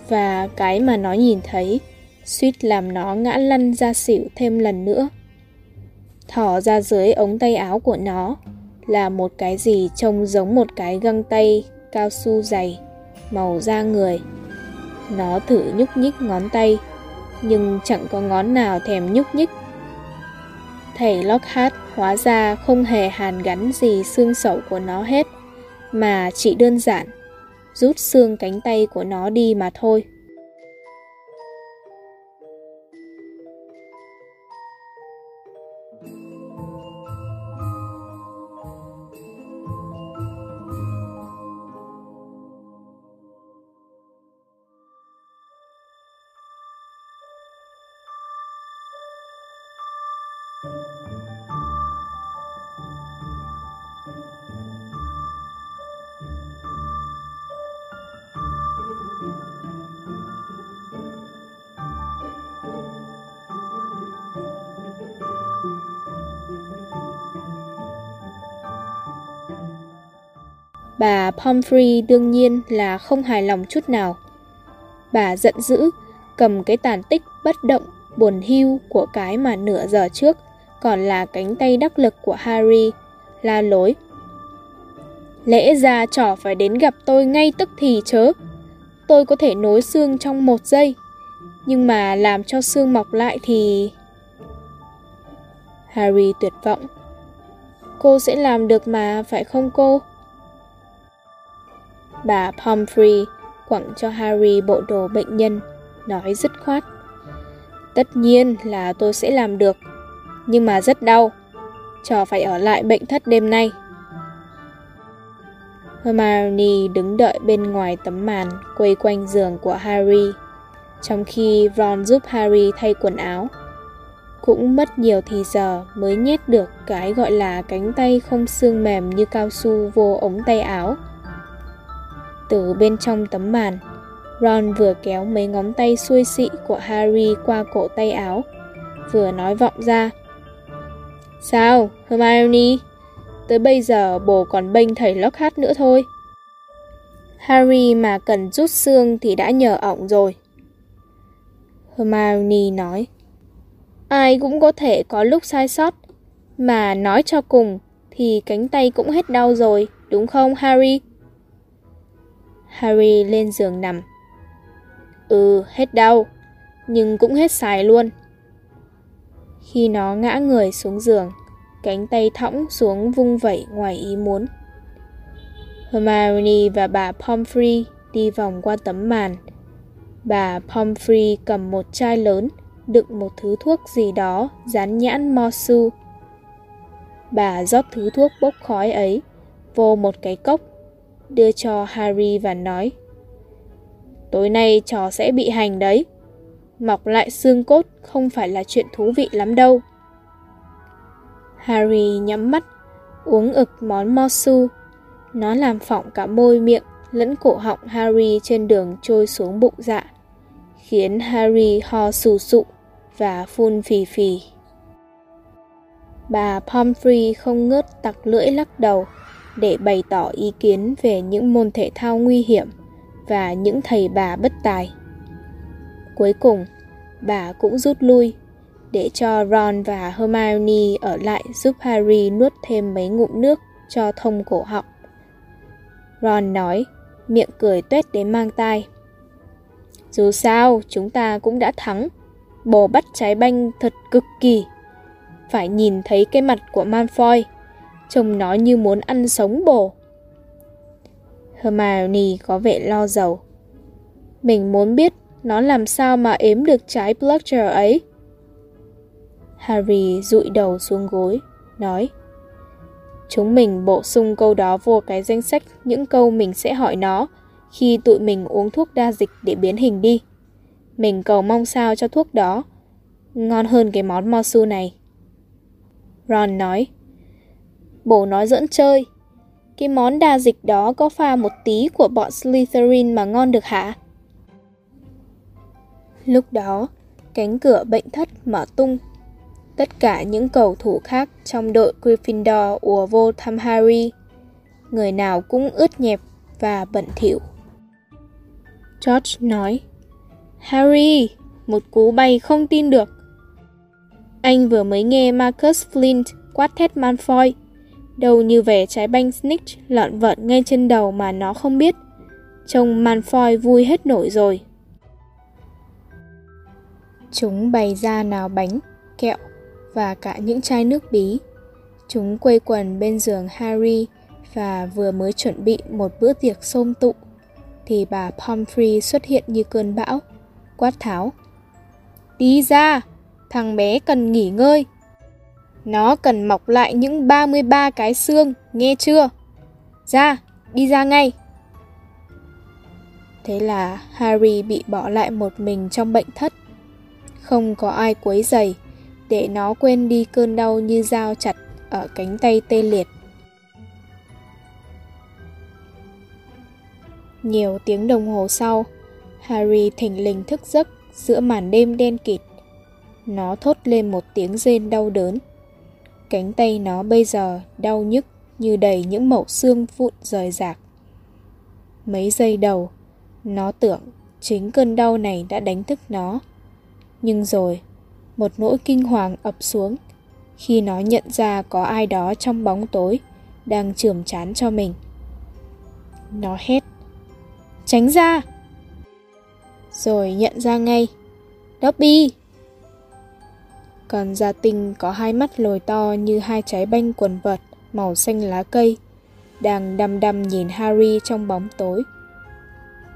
Và cái mà nó nhìn thấy suýt làm nó ngã lăn ra xỉu thêm lần nữa. Thỏ ra dưới ống tay áo của nó là một cái gì trông giống một cái găng tay cao su dày, màu da người. Nó thử nhúc nhích ngón tay, nhưng chẳng có ngón nào thèm nhúc nhích. Thầy Lockhart hóa ra không hề hàn gắn gì xương sẩu của nó hết, mà chỉ đơn giản rút xương cánh tay của nó đi mà thôi. Bà Pomfrey đương nhiên là không hài lòng chút nào. Bà giận dữ, cầm cái tàn tích bất động, buồn hưu của cái mà nửa giờ trước còn là cánh tay đắc lực của Harry, la lối. Lẽ ra trò phải đến gặp tôi ngay tức thì chớ. Tôi có thể nối xương trong một giây, nhưng mà làm cho xương mọc lại thì... Harry tuyệt vọng. Cô sẽ làm được mà, phải không cô? Bà Pomfrey quẳng cho Harry bộ đồ bệnh nhân, nói dứt khoát. Tất nhiên là tôi sẽ làm được, nhưng mà rất đau. Trò phải ở lại bệnh thất đêm nay. Hermione đứng đợi bên ngoài tấm màn quay quanh giường của Harry, trong khi Ron giúp Harry thay quần áo. Cũng mất nhiều thì giờ mới nhét được cái gọi là cánh tay không xương mềm như cao su vô ống tay áo. Từ bên trong tấm màn, Ron vừa kéo mấy ngón tay xuôi xị của Harry qua cổ tay áo, vừa nói vọng ra. Sao, Hermione? Tới bây giờ bồ còn bênh thầy Lockhart nữa thôi. Harry mà cần rút xương thì đã nhờ ổng rồi. Hermione nói. Ai cũng có thể có lúc sai sót, mà nói cho cùng thì cánh tay cũng hết đau rồi, đúng không Harry? Harry lên giường nằm. Ừ, hết đau, nhưng cũng hết xài luôn. Khi nó ngã người xuống giường, cánh tay thõng xuống vung vẩy ngoài ý muốn. Hermione và bà Pomfrey đi vòng qua tấm màn. Bà Pomfrey cầm một chai lớn, đựng một thứ thuốc gì đó dán nhãn Mosu. Bà rót thứ thuốc bốc khói ấy vô một cái cốc, đưa cho Harry và nói Tối nay trò sẽ bị hành đấy. Mọc lại xương cốt không phải là chuyện thú vị lắm đâu. Harry nhắm mắt, uống ực món mosu. Nó làm phỏng cả môi miệng lẫn cổ họng Harry trên đường trôi xuống bụng dạ, khiến Harry ho sù sụ và phun phì phì. Bà Pomfrey không ngớt tặc lưỡi lắc đầu để bày tỏ ý kiến về những môn thể thao nguy hiểm và những thầy bà bất tài. Cuối cùng, bà cũng rút lui để cho Ron và Hermione ở lại giúp Harry nuốt thêm mấy ngụm nước cho thông cổ họng. Ron nói, miệng cười tuét đến mang tai. Dù sao, chúng ta cũng đã thắng. Bồ bắt trái banh thật cực kỳ. Phải nhìn thấy cái mặt của Malfoy. Trông nó như muốn ăn sống bồ. Hermione có vẻ lo dầu. Mình muốn biết nó làm sao mà ếm được trái Bludger ấy. Harry dụi đầu xuống gối, nói Chúng mình bổ sung câu đó vô cái danh sách những câu mình sẽ hỏi nó khi tụi mình uống thuốc đa dịch để biến hình đi. Mình cầu mong sao cho thuốc đó ngon hơn cái món mosu này. Ron nói Bố nói dẫn chơi. Cái món đa dịch đó có pha một tí của bọn Slytherin mà ngon được hả? Lúc đó, cánh cửa bệnh thất mở tung Tất cả những cầu thủ khác trong đội Gryffindor ùa vô thăm Harry. Người nào cũng ướt nhẹp và bẩn thỉu. George nói, Harry, một cú bay không tin được. Anh vừa mới nghe Marcus Flint quát thét Malfoy. Đầu như vẻ trái banh snitch lợn vợn ngay trên đầu mà nó không biết. Trông Malfoy vui hết nổi rồi. Chúng bày ra nào bánh, kẹo và cả những chai nước bí. Chúng quây quần bên giường Harry và vừa mới chuẩn bị một bữa tiệc xôm tụ thì bà Pomfrey xuất hiện như cơn bão, quát tháo. Đi ra, thằng bé cần nghỉ ngơi. Nó cần mọc lại những 33 cái xương, nghe chưa? Ra, đi ra ngay. Thế là Harry bị bỏ lại một mình trong bệnh thất. Không có ai quấy giày để nó quên đi cơn đau như dao chặt ở cánh tay tê liệt. Nhiều tiếng đồng hồ sau, Harry thình lình thức giấc giữa màn đêm đen kịt. Nó thốt lên một tiếng rên đau đớn. Cánh tay nó bây giờ đau nhức như đầy những mẩu xương vụn rời rạc. Mấy giây đầu, nó tưởng chính cơn đau này đã đánh thức nó. Nhưng rồi, một nỗi kinh hoàng ập xuống khi nó nhận ra có ai đó trong bóng tối đang chườm chán cho mình. Nó hét. Tránh ra! Rồi nhận ra ngay. Dobby! Còn gia tinh có hai mắt lồi to như hai trái banh quần vật màu xanh lá cây, đang đăm đăm nhìn Harry trong bóng tối.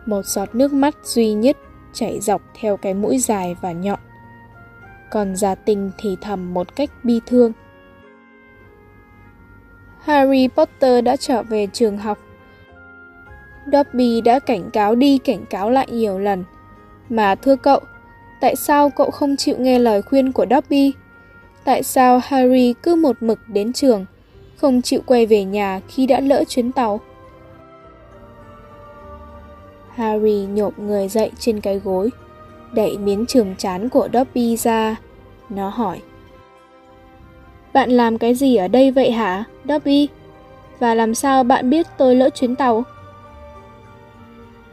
Một giọt nước mắt duy nhất chảy dọc theo cái mũi dài và nhọn. Còn gia tinh thì thầm một cách bi thương. Harry Potter đã trở về trường học. Dobby đã cảnh cáo đi cảnh cáo lại nhiều lần. Mà thưa cậu, tại sao cậu không chịu nghe lời khuyên của Dobby? Tại sao Harry cứ một mực đến trường, không chịu quay về nhà khi đã lỡ chuyến tàu? Harry nhộm người dậy trên cái gối, đẩy miếng trường chán của Dobby ra. Nó hỏi. Bạn làm cái gì ở đây vậy hả, Dobby? Và làm sao bạn biết tôi lỡ chuyến tàu?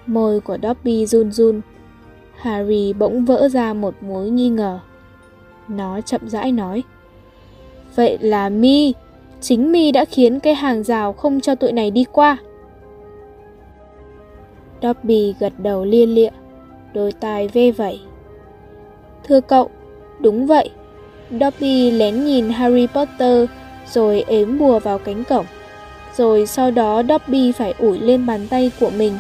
Môi của Dobby run run. Harry bỗng vỡ ra một mối nghi ngờ. Nó chậm rãi nói. Vậy là Mi, chính Mi đã khiến cái hàng rào không cho tụi này đi qua. Dobby gật đầu liên lịa, đôi tai vê vẩy. Thưa cậu, đúng vậy. Dobby lén nhìn Harry Potter rồi ếm bùa vào cánh cổng. Rồi sau đó Dobby phải ủi lên bàn tay của mình.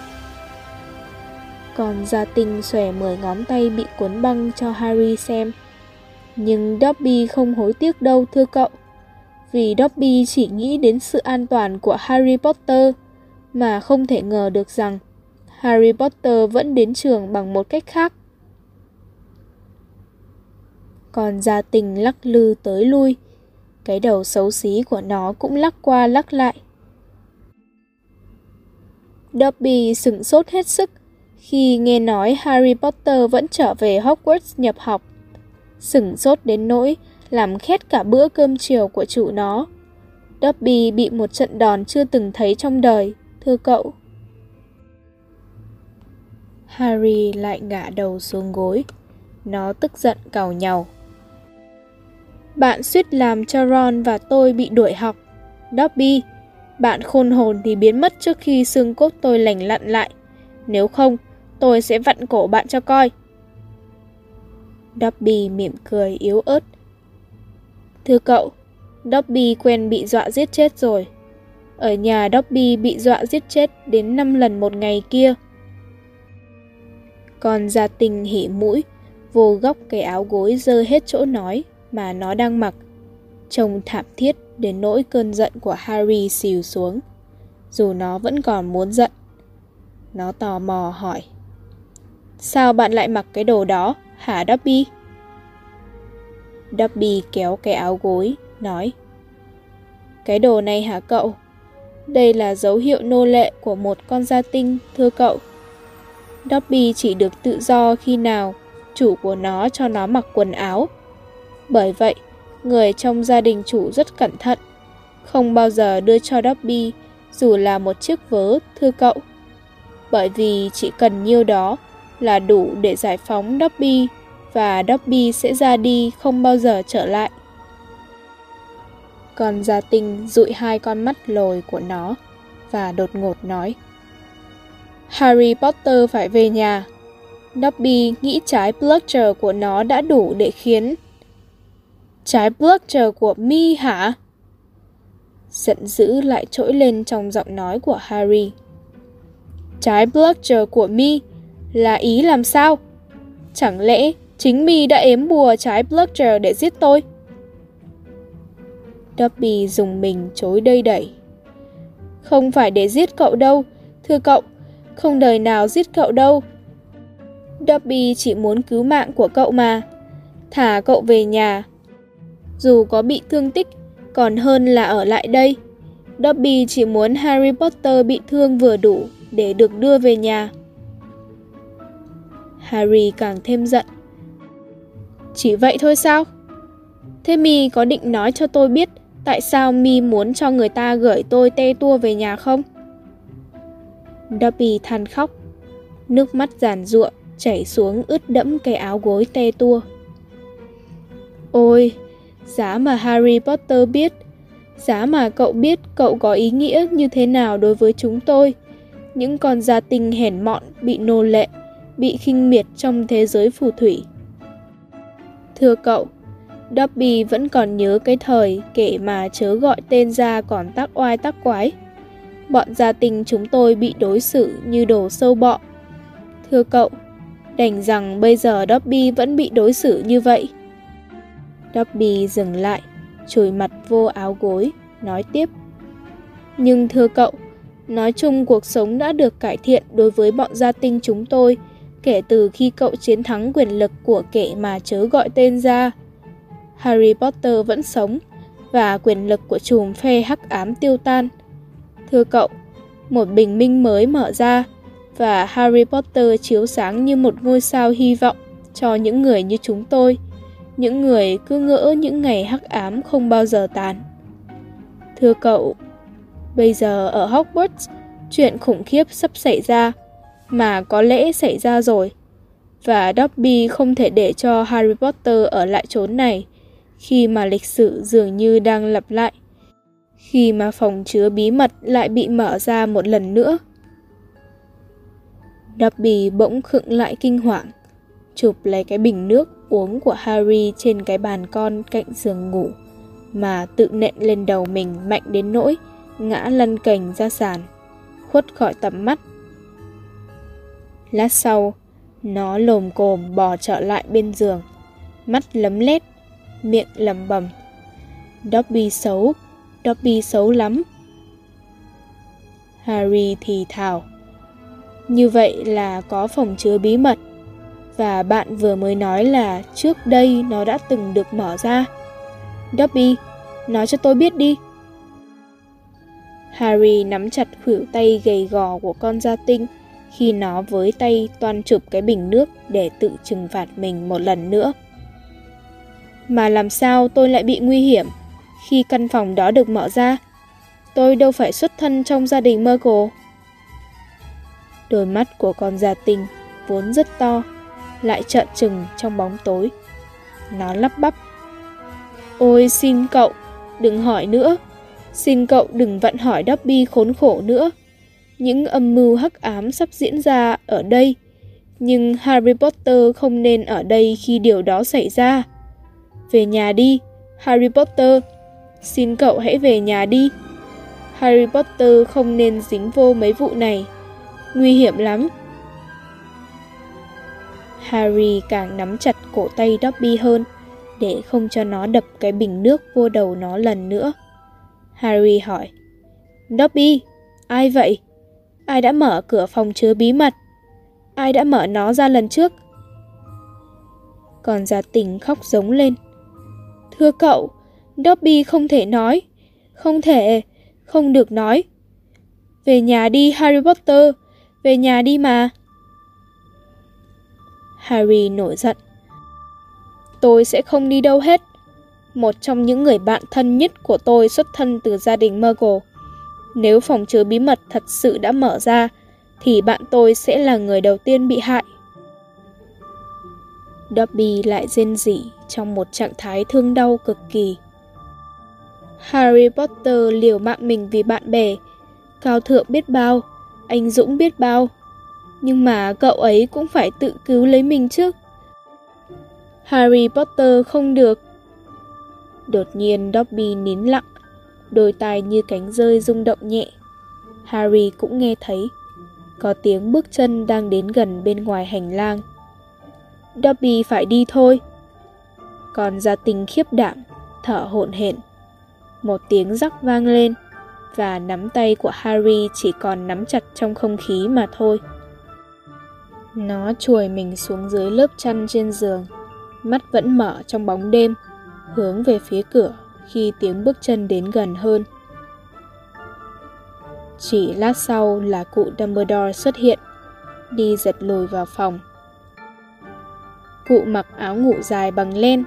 Còn gia tinh xòe mười ngón tay bị cuốn băng cho Harry xem. Nhưng Dobby không hối tiếc đâu thưa cậu. Vì Dobby chỉ nghĩ đến sự an toàn của Harry Potter mà không thể ngờ được rằng Harry Potter vẫn đến trường bằng một cách khác. Còn gia tình lắc lư tới lui, cái đầu xấu xí của nó cũng lắc qua lắc lại. Dobby sửng sốt hết sức khi nghe nói Harry Potter vẫn trở về Hogwarts nhập học. Sửng sốt đến nỗi làm khét cả bữa cơm chiều của chủ nó. Dobby bị một trận đòn chưa từng thấy trong đời, thưa cậu. Harry lại ngả đầu xuống gối. Nó tức giận cào nhàu. Bạn suýt làm cho Ron và tôi bị đuổi học. Dobby, bạn khôn hồn thì biến mất trước khi xương cốt tôi lành lặn lại. Nếu không, tôi sẽ vặn cổ bạn cho coi. Dobby mỉm cười yếu ớt. Thưa cậu, Dobby quen bị dọa giết chết rồi. Ở nhà Dobby bị dọa giết chết đến 5 lần một ngày kia. Còn gia tình hỉ mũi, vô góc cái áo gối dơ hết chỗ nói mà nó đang mặc. Trông thảm thiết đến nỗi cơn giận của Harry xìu xuống. Dù nó vẫn còn muốn giận. Nó tò mò hỏi. Sao bạn lại mặc cái đồ đó, hả Dobby? Dobby kéo cái áo gối, nói. Cái đồ này hả cậu? Đây là dấu hiệu nô lệ của một con gia tinh, thưa cậu. Dobby chỉ được tự do khi nào chủ của nó cho nó mặc quần áo. Bởi vậy, người trong gia đình chủ rất cẩn thận, không bao giờ đưa cho Dobby dù là một chiếc vớ, thưa cậu. Bởi vì chỉ cần nhiêu đó là đủ để giải phóng Dobby, và Dobby sẽ ra đi không bao giờ trở lại. Còn gia tinh dụi hai con mắt lồi của nó và đột ngột nói, Harry Potter phải về nhà. Dobby nghĩ trái Bludger của nó đã đủ để khiến... Trái Bludger của Mi hả? Giận dữ lại trỗi lên trong giọng nói của Harry. Trái Bludger của Mi là ý làm sao? Chẳng lẽ chính Mi đã ếm bùa trái Bludger để giết tôi? Dobby dùng mình chối đây đẩy. Không phải để giết cậu đâu, thưa cậu, không đời nào giết cậu đâu. Dobby chỉ muốn cứu mạng của cậu mà. Thả cậu về nhà. Dù có bị thương tích, còn hơn là ở lại đây. Dobby chỉ muốn Harry Potter bị thương vừa đủ để được đưa về nhà. Harry càng thêm giận. Chỉ vậy thôi sao? Thế Mi có định nói cho tôi biết tại sao Mi muốn cho người ta gửi tôi te tua về nhà không? Dobby than khóc. Nước mắt giàn ruộng chảy xuống ướt đẫm cái áo gối te tua. Ôi, giá mà Harry Potter biết, giá mà cậu biết cậu có ý nghĩa như thế nào đối với chúng tôi. Những con gia tinh hèn mọn bị nô lệ, bị khinh miệt trong thế giới phù thủy. Thưa cậu, Dobby vẫn còn nhớ cái thời kể mà chớ gọi tên ra còn tác oai tác quái. Bọn gia tinh chúng tôi bị đối xử như đồ sâu bọ. Thưa cậu, đành rằng bây giờ Dobby vẫn bị đối xử như vậy. Dobby dừng lại, chùi mặt vô áo gối, nói tiếp. Nhưng thưa cậu, nói chung cuộc sống đã được cải thiện đối với bọn gia tinh chúng tôi kể từ khi cậu chiến thắng quyền lực của kẻ mà chớ gọi tên ra. Harry Potter vẫn sống và quyền lực của chùm phe hắc ám tiêu tan. Thưa cậu, một bình minh mới mở ra và Harry Potter chiếu sáng như một ngôi sao hy vọng cho những người như chúng tôi, những người cứ ngỡ những ngày hắc ám không bao giờ tàn. Thưa cậu, bây giờ ở Hogwarts, chuyện khủng khiếp sắp xảy ra, mà có lẽ xảy ra rồi. Và Dobby không thể để cho Harry Potter ở lại chốn này khi mà lịch sử dường như đang lặp lại. Khi mà phòng chứa bí mật lại bị mở ra một lần nữa. Dobby bỗng khựng lại kinh hoàng, chụp lấy cái bình nước uống của Harry trên cái bàn con cạnh giường ngủ, mà tự nện lên đầu mình mạnh đến nỗi ngã lăn cành ra sàn, khuất khỏi tầm mắt. Lát sau, nó lồm cồm bò trở lại bên giường, mắt lấm lét, miệng lầm bầm. Dobby xấu, Dobby xấu lắm. Harry thì thào. Như vậy là có phòng chứa bí mật. Và bạn vừa mới nói là trước đây nó đã từng được mở ra. Dobby, nói cho tôi biết đi. Harry nắm chặt khuỷu tay gầy gò của con gia tinh khi nó với tay toan chụp cái bình nước để tự trừng phạt mình một lần nữa. Mà làm sao tôi lại bị nguy hiểm khi căn phòng đó được mở ra? Tôi đâu phải xuất thân trong gia đình Merkel. Đôi mắt của con gia tinh vốn rất to, lại trợn trừng trong bóng tối. Nó lắp bắp. Ôi xin cậu, đừng hỏi nữa. Xin cậu đừng vặn hỏi Dobby khốn khổ nữa. Những âm mưu hắc ám sắp diễn ra ở đây. Nhưng Harry Potter không nên ở đây khi điều đó xảy ra. Về nhà đi, Harry Potter. Xin cậu hãy về nhà đi. Harry Potter không nên dính vô mấy vụ này. Nguy hiểm lắm. Harry càng nắm chặt cổ tay Dobby hơn để không cho nó đập cái bình nước vô đầu nó lần nữa. Harry hỏi. Dobby, ai vậy? Ai đã mở cửa phòng chứa bí mật? Ai đã mở nó ra lần trước? Còn gia tình khóc giống lên. Thưa cậu, Dobby không thể nói. Không thể, không được nói. Về nhà đi Harry Potter, về nhà đi mà. Harry nổi giận. Tôi sẽ không đi đâu hết. Một trong những người bạn thân nhất của tôi xuất thân từ gia đình Muggle. Nếu phòng chứa bí mật thật sự đã mở ra, thì bạn tôi sẽ là người đầu tiên bị hại. Dobby lại rên rỉ trong một trạng thái thương đau cực kỳ. Harry Potter liều mạng mình vì bạn bè, cao thượng biết bao, anh Dũng biết bao. Nhưng mà cậu ấy cũng phải tự cứu lấy mình chứ. Harry Potter không được. Đột nhiên Dobby nín lặng, đôi tai như cánh rơi rung động nhẹ. Harry cũng nghe thấy, có tiếng bước chân đang đến gần bên ngoài hành lang. Dobby phải đi thôi. Còn gia tình khiếp đảm, thở hổn hển. Một tiếng rắc vang lên và nắm tay của Harry chỉ còn nắm chặt trong không khí mà thôi. Nó chuồi mình xuống dưới lớp chăn trên giường, mắt vẫn mở trong bóng đêm, hướng về phía cửa khi tiếng bước chân đến gần hơn. Chỉ lát sau là cụ Dumbledore xuất hiện, đi giật lùi vào phòng. Cụ mặc áo ngủ dài bằng len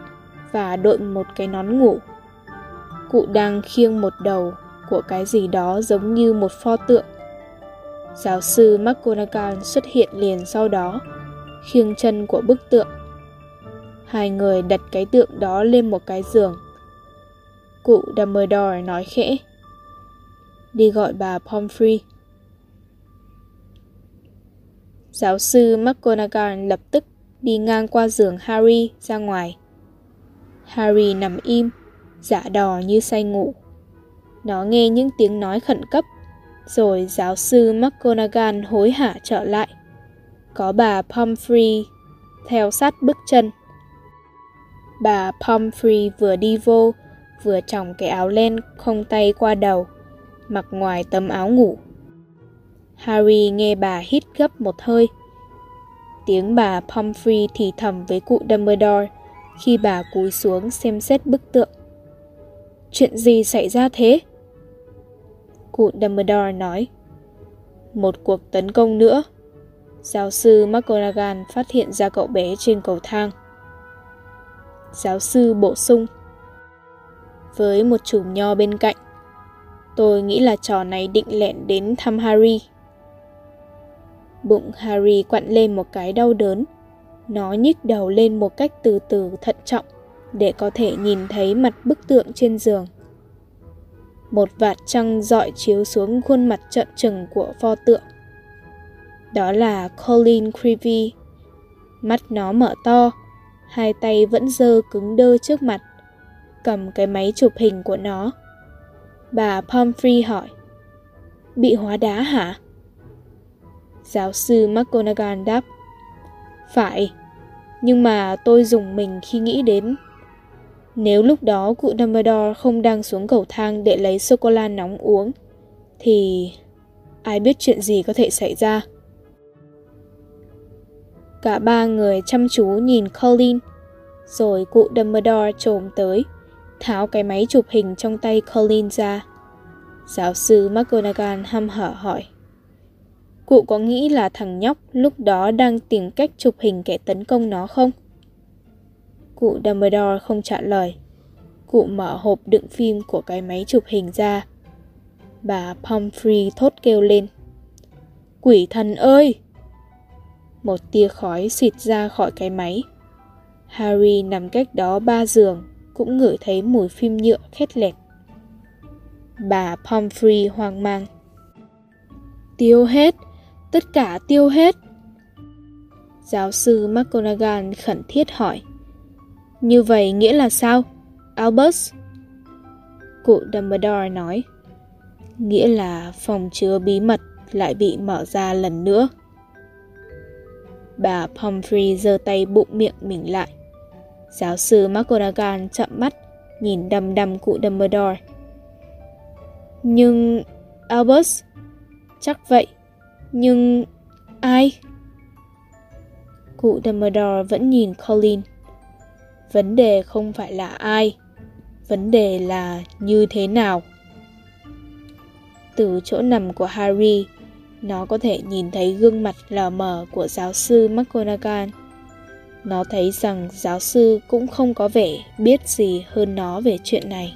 và đội một cái nón ngủ. Cụ đang khiêng một đầu của cái gì đó giống như một pho tượng. Giáo sư McGonagall xuất hiện liền sau đó, khiêng chân của bức tượng. Hai người đặt cái tượng đó lên một cái giường. Cụ Dumbledore nói khẽ. Đi gọi bà Pomfrey. Giáo sư McGonagall lập tức đi ngang qua giường Harry ra ngoài. Harry nằm im, dạ giả đò như say ngủ. Nó nghe những tiếng nói khẩn cấp, rồi giáo sư McGonagall hối hả trở lại. Có bà Pomfrey theo sát bước chân. Bà Pomfrey vừa đi vô, vừa tròng cái áo len không tay qua đầu, mặc ngoài tấm áo ngủ. Harry nghe bà hít gấp một hơi. Tiếng bà Pomfrey thì thầm với cụ Dumbledore khi bà cúi xuống xem xét bức tượng. Chuyện gì xảy ra thế? Cụ Dumbledore nói. Một cuộc tấn công nữa. Giáo sư McGonagall phát hiện ra cậu bé trên cầu thang. Giáo sư bổ sung. Với một chùm nho bên cạnh, tôi nghĩ là trò này định lẹn đến thăm Harry. Bụng Harry quặn lên một cái đau đớn. Nó nhích đầu lên một cách từ từ thận trọng để có thể nhìn thấy mặt bức tượng trên giường. Một vạt trăng dọi chiếu xuống khuôn mặt trợn trừng của pho tượng. Đó là Colin Creevy. Mắt nó mở to, hai tay vẫn dơ cứng đơ trước mặt, cầm cái máy chụp hình của nó. Bà Pomfrey hỏi, Bị hóa đá hả? Giáo sư McGonagall đáp, Phải, nhưng mà tôi dùng mình khi nghĩ đến nếu lúc đó cụ Dumbledore không đang xuống cầu thang để lấy sô-cô-la nóng uống, thì ai biết chuyện gì có thể xảy ra. Cả ba người chăm chú nhìn Colin, rồi cụ Dumbledore trồm tới, tháo cái máy chụp hình trong tay Colin ra. Giáo sư McGonagall hăm hở hỏi. Cụ có nghĩ là thằng nhóc lúc đó đang tìm cách chụp hình kẻ tấn công nó không? Cụ Dumbledore không trả lời. Cụ mở hộp đựng phim của cái máy chụp hình ra. Bà Pomfrey thốt kêu lên. Quỷ thần ơi! Một tia khói xịt ra khỏi cái máy. Harry nằm cách đó ba giường, cũng ngửi thấy mùi phim nhựa khét lẹt. Bà Pomfrey hoang mang. Tiêu hết! Tất cả tiêu hết! Giáo sư McGonagall khẩn thiết hỏi. Như vậy nghĩa là sao? Albus? Cụ Dumbledore nói. Nghĩa là phòng chứa bí mật lại bị mở ra lần nữa. Bà Pomfrey giơ tay bụng miệng mình lại. Giáo sư McGonagall chậm mắt, nhìn đầm đầm cụ Dumbledore. Nhưng... Albus? Chắc vậy. Nhưng... Ai? Cụ Dumbledore vẫn nhìn Colin vấn đề không phải là ai vấn đề là như thế nào từ chỗ nằm của harry nó có thể nhìn thấy gương mặt lờ mờ của giáo sư mcgonagall nó thấy rằng giáo sư cũng không có vẻ biết gì hơn nó về chuyện này.